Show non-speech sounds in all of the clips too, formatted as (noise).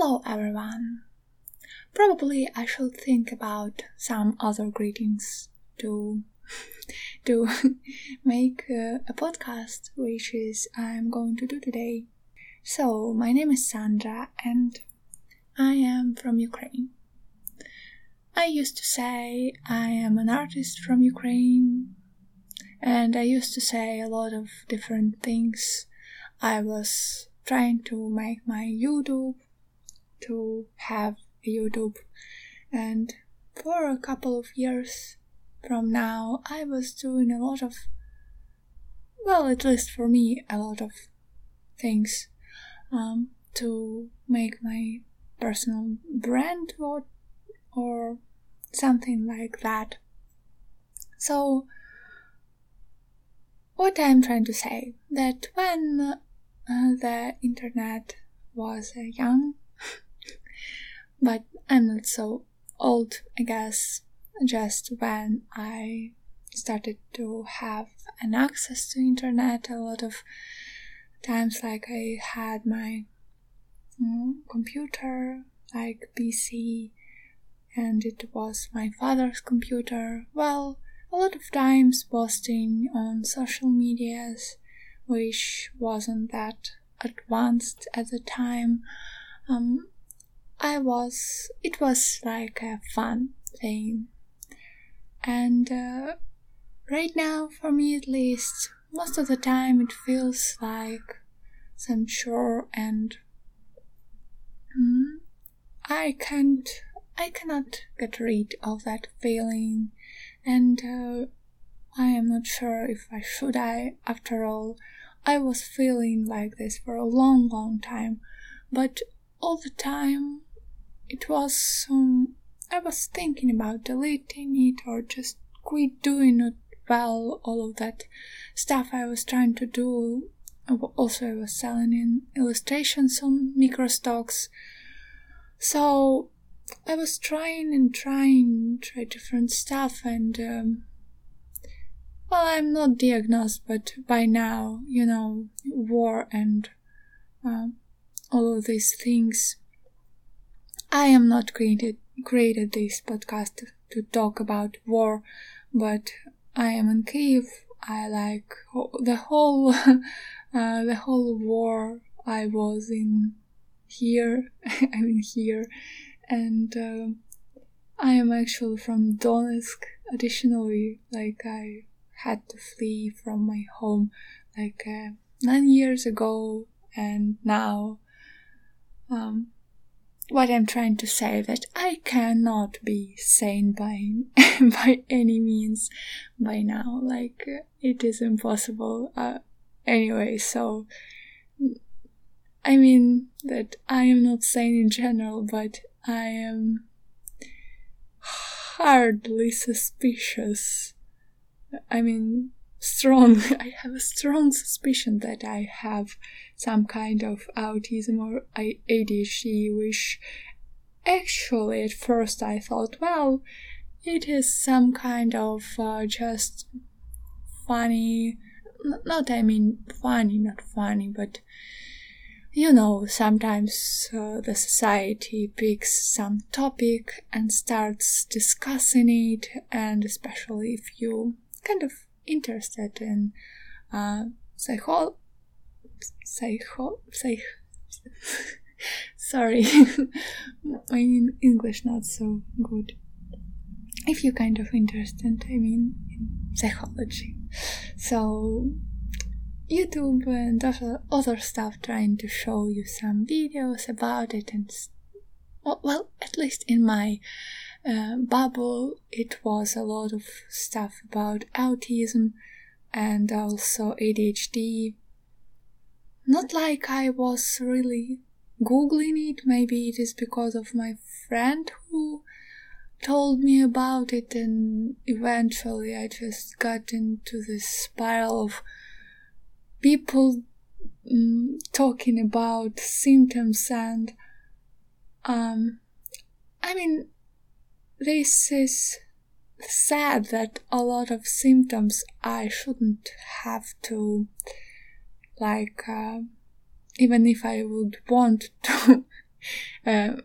Hello, everyone. Probably I should think about some other greetings to (laughs) to (laughs) make uh, a podcast, which is I'm going to do today. So, my name is Sandra, and I am from Ukraine. I used to say I am an artist from Ukraine, and I used to say a lot of different things. I was trying to make my YouTube to have a YouTube, and for a couple of years from now, I was doing a lot of, well, at least for me, a lot of things um, to make my personal brand or, or something like that. So, what I'm trying to say that when uh, the internet was uh, young, but I'm not so old, I guess. Just when I started to have an access to internet, a lot of times, like I had my um, computer, like PC, and it was my father's computer. Well, a lot of times posting on social medias, which wasn't that advanced at the time. Um, I was, it was like a fun thing. And uh, right now, for me at least, most of the time it feels like some chore and mm, I can't, I cannot get rid of that feeling. And uh, I am not sure if I should I, after all, I was feeling like this for a long, long time. But all the time it was um, I was thinking about deleting it or just quit doing it well all of that stuff I was trying to do. Also I was selling in illustrations on microstocks. So I was trying and trying try different stuff and um, well I'm not diagnosed but by now you know war and uh, all of these things I am not created created this podcast to talk about war, but I am in Kiev. I like the whole (laughs) uh, the whole war I was in here. (laughs) I mean here, and uh, I am actually from Donetsk. Additionally, like I had to flee from my home like uh, nine years ago, and now um, what I'm trying to say that I cannot be sane by (laughs) by any means by now. Like it is impossible. Uh, anyway, so I mean that I am not sane in general, but I am hardly suspicious. I mean, strong. (laughs) I have a strong suspicion that I have some kind of autism or ADHD, which actually at first I thought, well, it is some kind of uh, just funny, not I mean funny, not funny, but you know, sometimes uh, the society picks some topic and starts discussing it, and especially if you kind of interested in uh, psycho psycho psych sorry (laughs) my english not so good if you're kind of interested i mean in psychology so youtube and other, other stuff trying to show you some videos about it and well at least in my uh, bubble, it was a lot of stuff about autism and also ADHD. Not like I was really googling it, maybe it is because of my friend who told me about it, and eventually I just got into this spiral of people mm, talking about symptoms and um I mean this is sad that a lot of symptoms I shouldn't have to, like, uh, even if I would want to (laughs) uh,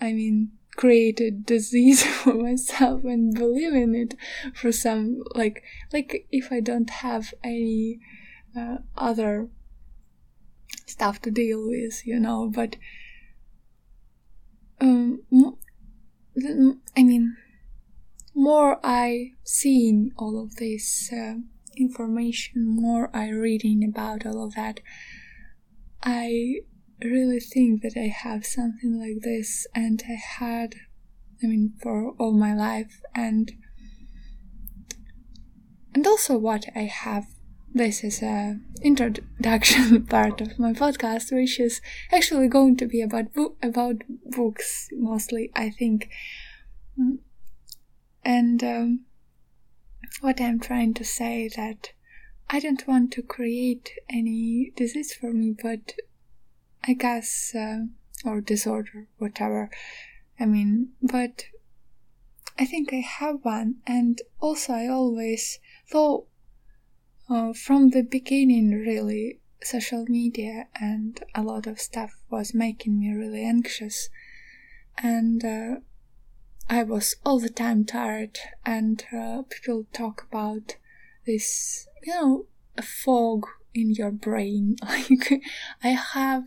I mean, create a disease (laughs) for myself and believe in it for some like like if I don't have any uh, other stuff to deal with, you know. But um, I mean, more I seen all of this uh, information, more I reading about all of that, I really think that I have something like this, and I had, I mean, for all my life, and and also what I have. This is a introduction (laughs) part of my podcast, which is actually going to be about bo- about books mostly, I think. And um, what I'm trying to say that I don't want to create any disease for me, but I guess, uh, or disorder, whatever. I mean, but I think I have one, and also I always thought uh, from the beginning, really, social media and a lot of stuff was making me really anxious, and uh, I was all the time tired, and uh, people talk about this, you know, a fog in your brain. (laughs) Like, I have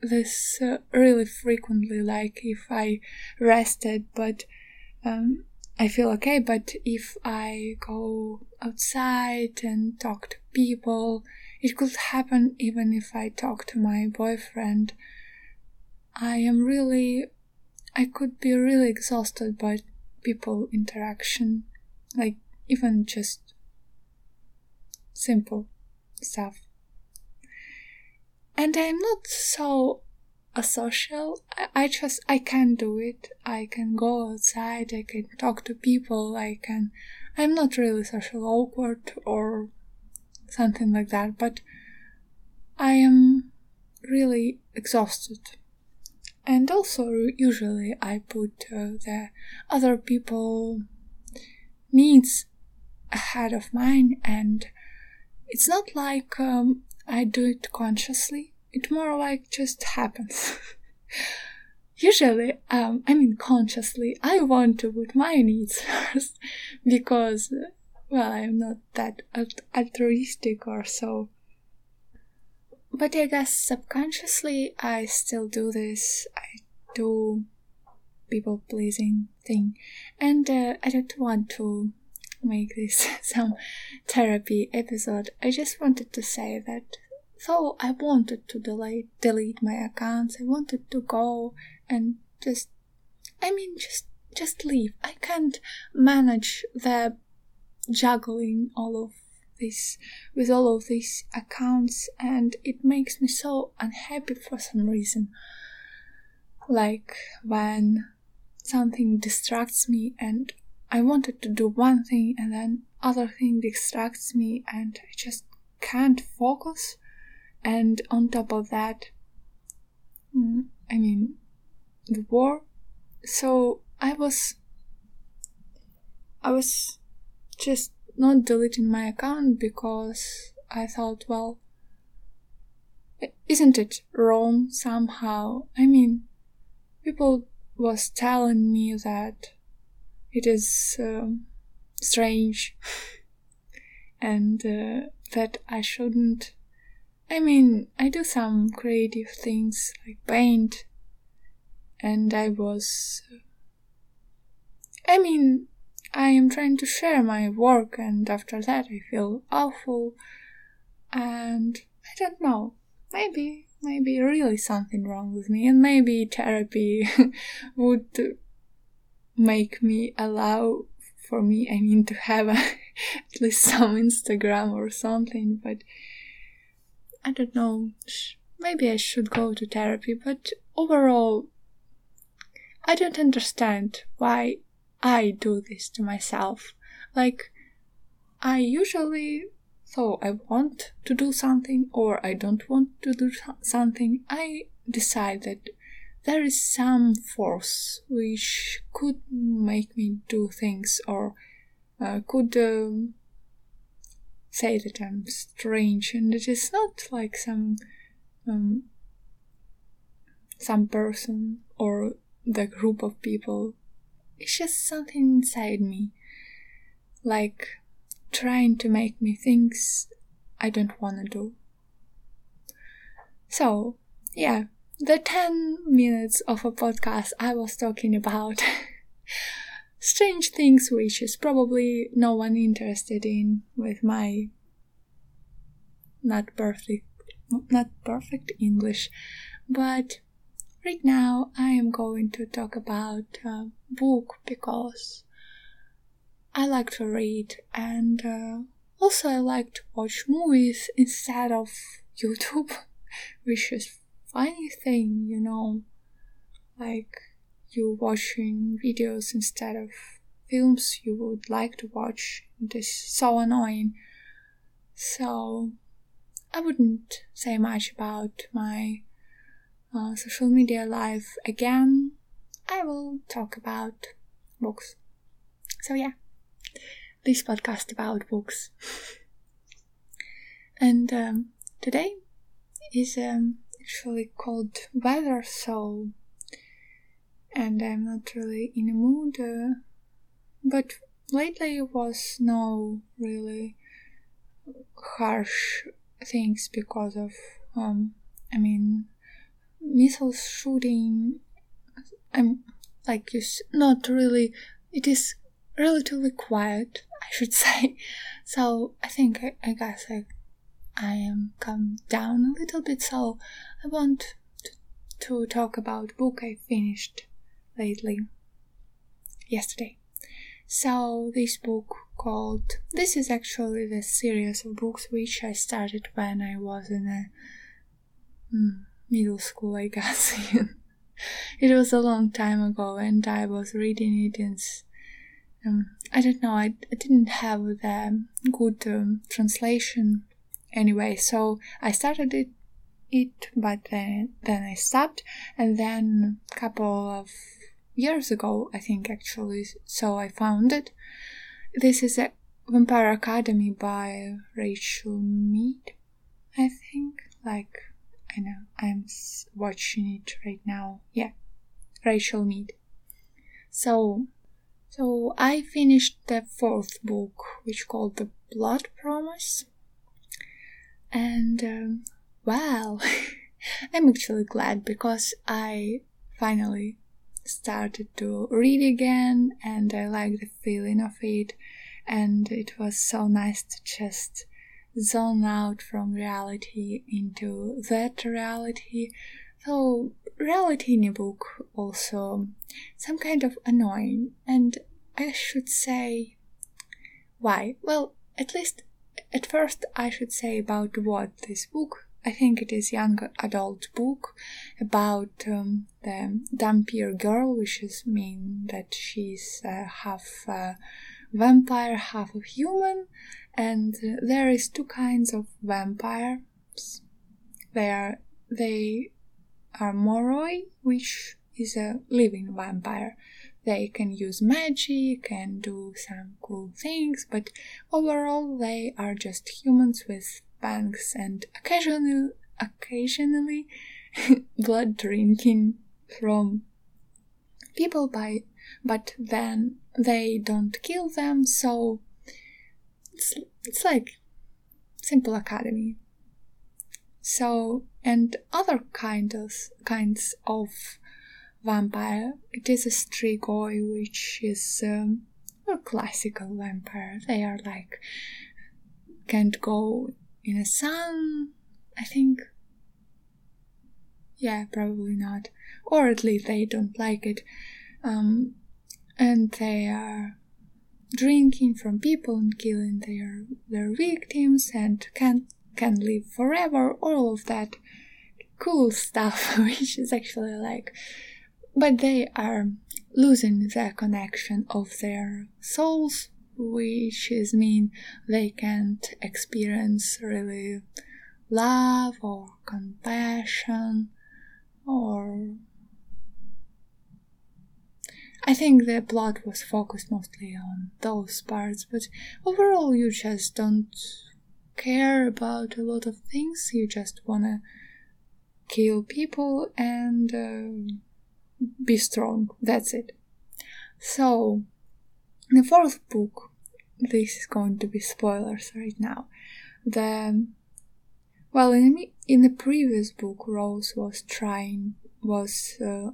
this uh, really frequently like if i rested but um, i feel okay but if i go outside and talk to people it could happen even if i talk to my boyfriend i am really i could be really exhausted by people interaction like even just simple stuff and I'm not so a social. I, I just I can do it. I can go outside. I can talk to people. I can. I'm not really social awkward or something like that, but I am really exhausted. And also, usually, I put uh, the other people needs ahead of mine, and it's not like um, I do it consciously. It more like just happens. (laughs) Usually, um, I mean consciously, I want to put my needs (laughs) first because, well, I'm not that altruistic or so. But I guess subconsciously, I still do this. I do people pleasing thing, and uh, I don't want to make this (laughs) some therapy episode. I just wanted to say that though I wanted to delete delete my accounts, I wanted to go and just I mean just just leave. I can't manage the juggling all of this with all of these accounts and it makes me so unhappy for some reason. Like when something distracts me and I wanted to do one thing and then other thing distracts me and I just can't focus. And on top of that, mm, I mean, the war. So I was, I was just not deleting my account because I thought, well, isn't it wrong somehow? I mean, people was telling me that it is um, strange (laughs) and uh, that I shouldn't. I mean, I do some creative things like paint, and I was. I mean, I am trying to share my work, and after that, I feel awful, and I don't know. Maybe, maybe really something wrong with me, and maybe therapy (laughs) would make me allow for me i mean to have a, (laughs) at least some instagram or something but i don't know maybe i should go to therapy but overall i don't understand why i do this to myself like i usually so i want to do something or i don't want to do something i decide that there is some force which could make me do things or uh, could um, say that I'm strange, and it is not like some um, some person or the group of people. It's just something inside me, like trying to make me things I don't want to do. So, yeah, the 10 minutes of a podcast I was talking about (laughs) strange things which is probably no one interested in with my not perfect not perfect English but right now I am going to talk about a book because I like to read and uh, also I like to watch movies instead of (laughs) YouTube which is funny thing you know like you watching videos instead of films you would like to watch. It is so annoying. So I wouldn't say much about my uh, social media life again. I will talk about books. So yeah, this podcast about books. and um, today is um, actually called Weather so and I'm not really in a mood. Uh, but lately it was no really harsh things because of um I mean missiles shooting. I'm like you not really. It is relatively quiet, (laughs) I should say. So I think I, I guess I I am come down a little bit. So I want to, to talk about book I finished lately, yesterday. So, this book called this is actually the series of books which I started when I was in a mm, middle school, I guess. (laughs) it was a long time ago, and I was reading it in. Um, I don't know. I, I didn't have the good um, translation anyway, so I started it it, but then then I stopped, and then a couple of years ago, I think actually, so I found it. This is a Vampire Academy by Rachel Mead, I think. Like, I know, I'm watching it right now. Yeah, Rachel Mead. So, so I finished the fourth book, which called The Blood Promise. And, um, well, (laughs) I'm actually glad because I finally started to read again and I like the feeling of it and it was so nice to just zone out from reality into that reality. So reality in a book also some kind of annoying and I should say why? Well, at least at first I should say about what this book I think it is young adult book about um, the Dhampir girl, which is mean that she's uh, half uh, vampire, half a human, and uh, there is two kinds of vampires. They are they are moroi, which is a living vampire. They can use magic and do some cool things, but overall they are just humans with fangs and occasionally occasionally (laughs) blood drinking from people by but then they don't kill them so it's, it's like simple academy so and other kinds of kinds of vampire it is a strigoi which is um, a classical vampire they are like can't go in a sun, I think. Yeah, probably not. Or at least they don't like it. Um, and they are drinking from people and killing their their victims and can can live forever. All of that cool (laughs) stuff, which is actually like, but they are losing the connection of their souls which is mean they can't experience really love or compassion or I think the plot was focused mostly on those parts, but overall you just don't care about a lot of things. You just wanna kill people and uh, be strong. That's it. So, the fourth book, this is going to be spoilers right now. The well, in in the previous book, Rose was trying was uh,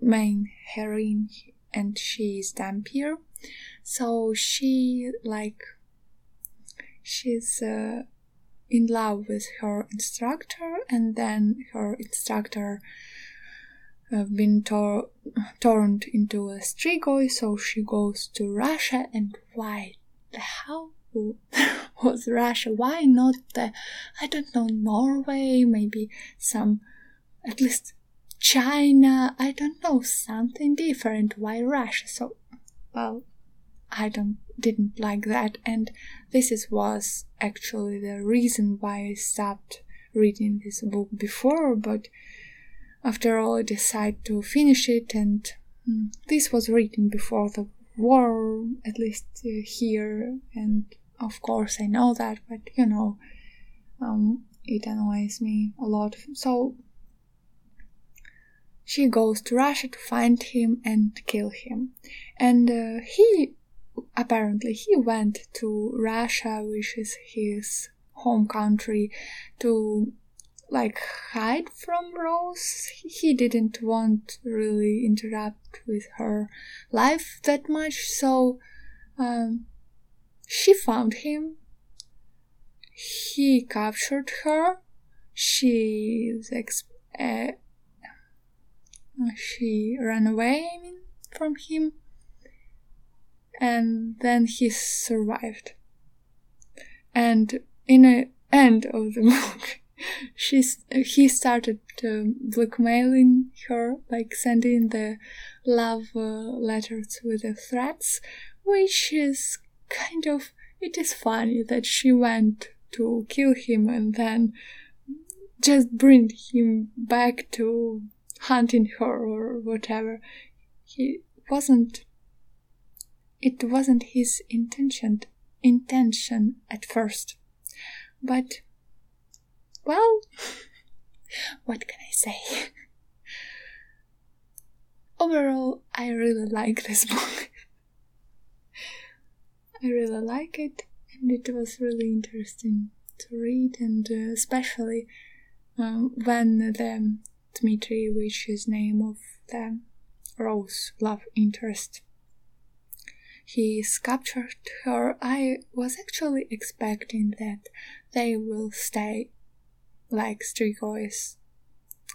main heroine, and she is Dhampir. So she like she's uh, in love with her instructor, and then her instructor uh, been tor- turned into a strigoi, so she goes to Russia. And why the hell (laughs) was Russia? Why not the I don't know Norway? Maybe some at least China. I don't know something different. Why Russia? So well, I don't didn't like that, and this is was actually the reason why I stopped reading this book before. But after all, I decided to finish it, and mm, this was written before the war, at least uh, here, and of course I know that, but you know, um, it annoys me a lot. So she goes to Russia to find him and kill him, and uh, he apparently he went to Russia, which is his home country, to like hide from Rose. He didn't want really interrupt with her life that much, so um, she found him. He captured her. She ex- uh, she ran away I mean, from him and then he survived. And in the end of the (laughs) book, she's he started blackmailing her, like sending the love uh, letters with the threats, which is kind of it is funny that she went to kill him and then just bring him back to hunting her or whatever. He wasn't it wasn't his intention intention at first. But well, (laughs) what can I say? (laughs) Overall, I really like this (laughs) book. I really like it, and it was really interesting to read, and uh, especially um, when the Dmitri, which is name of the Rose love interest, he captured her, I was actually expecting that they will stay like Strigois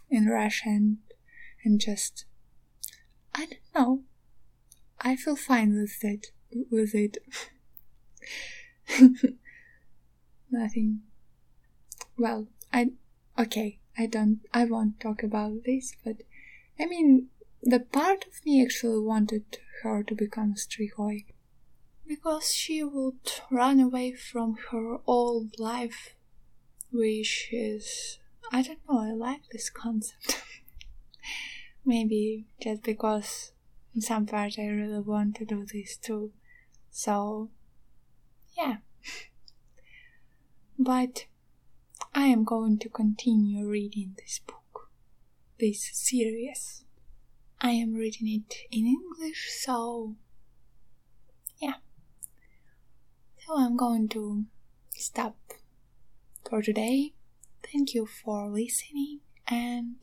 in Russian and just I don't know. I feel fine with it with it. (laughs) Nothing. Well, I okay, I don't I won't talk about this, but I mean the part of me actually wanted her to become a Strigoi because she would run away from her old life, which is I don't know, I like this concept. (laughs) Maybe just because in some part I really want to do this too. So, yeah. (laughs) but I am going to continue reading this book, this series. I am reading it in English, so yeah. So I'm going to stop for today. Thank you for listening and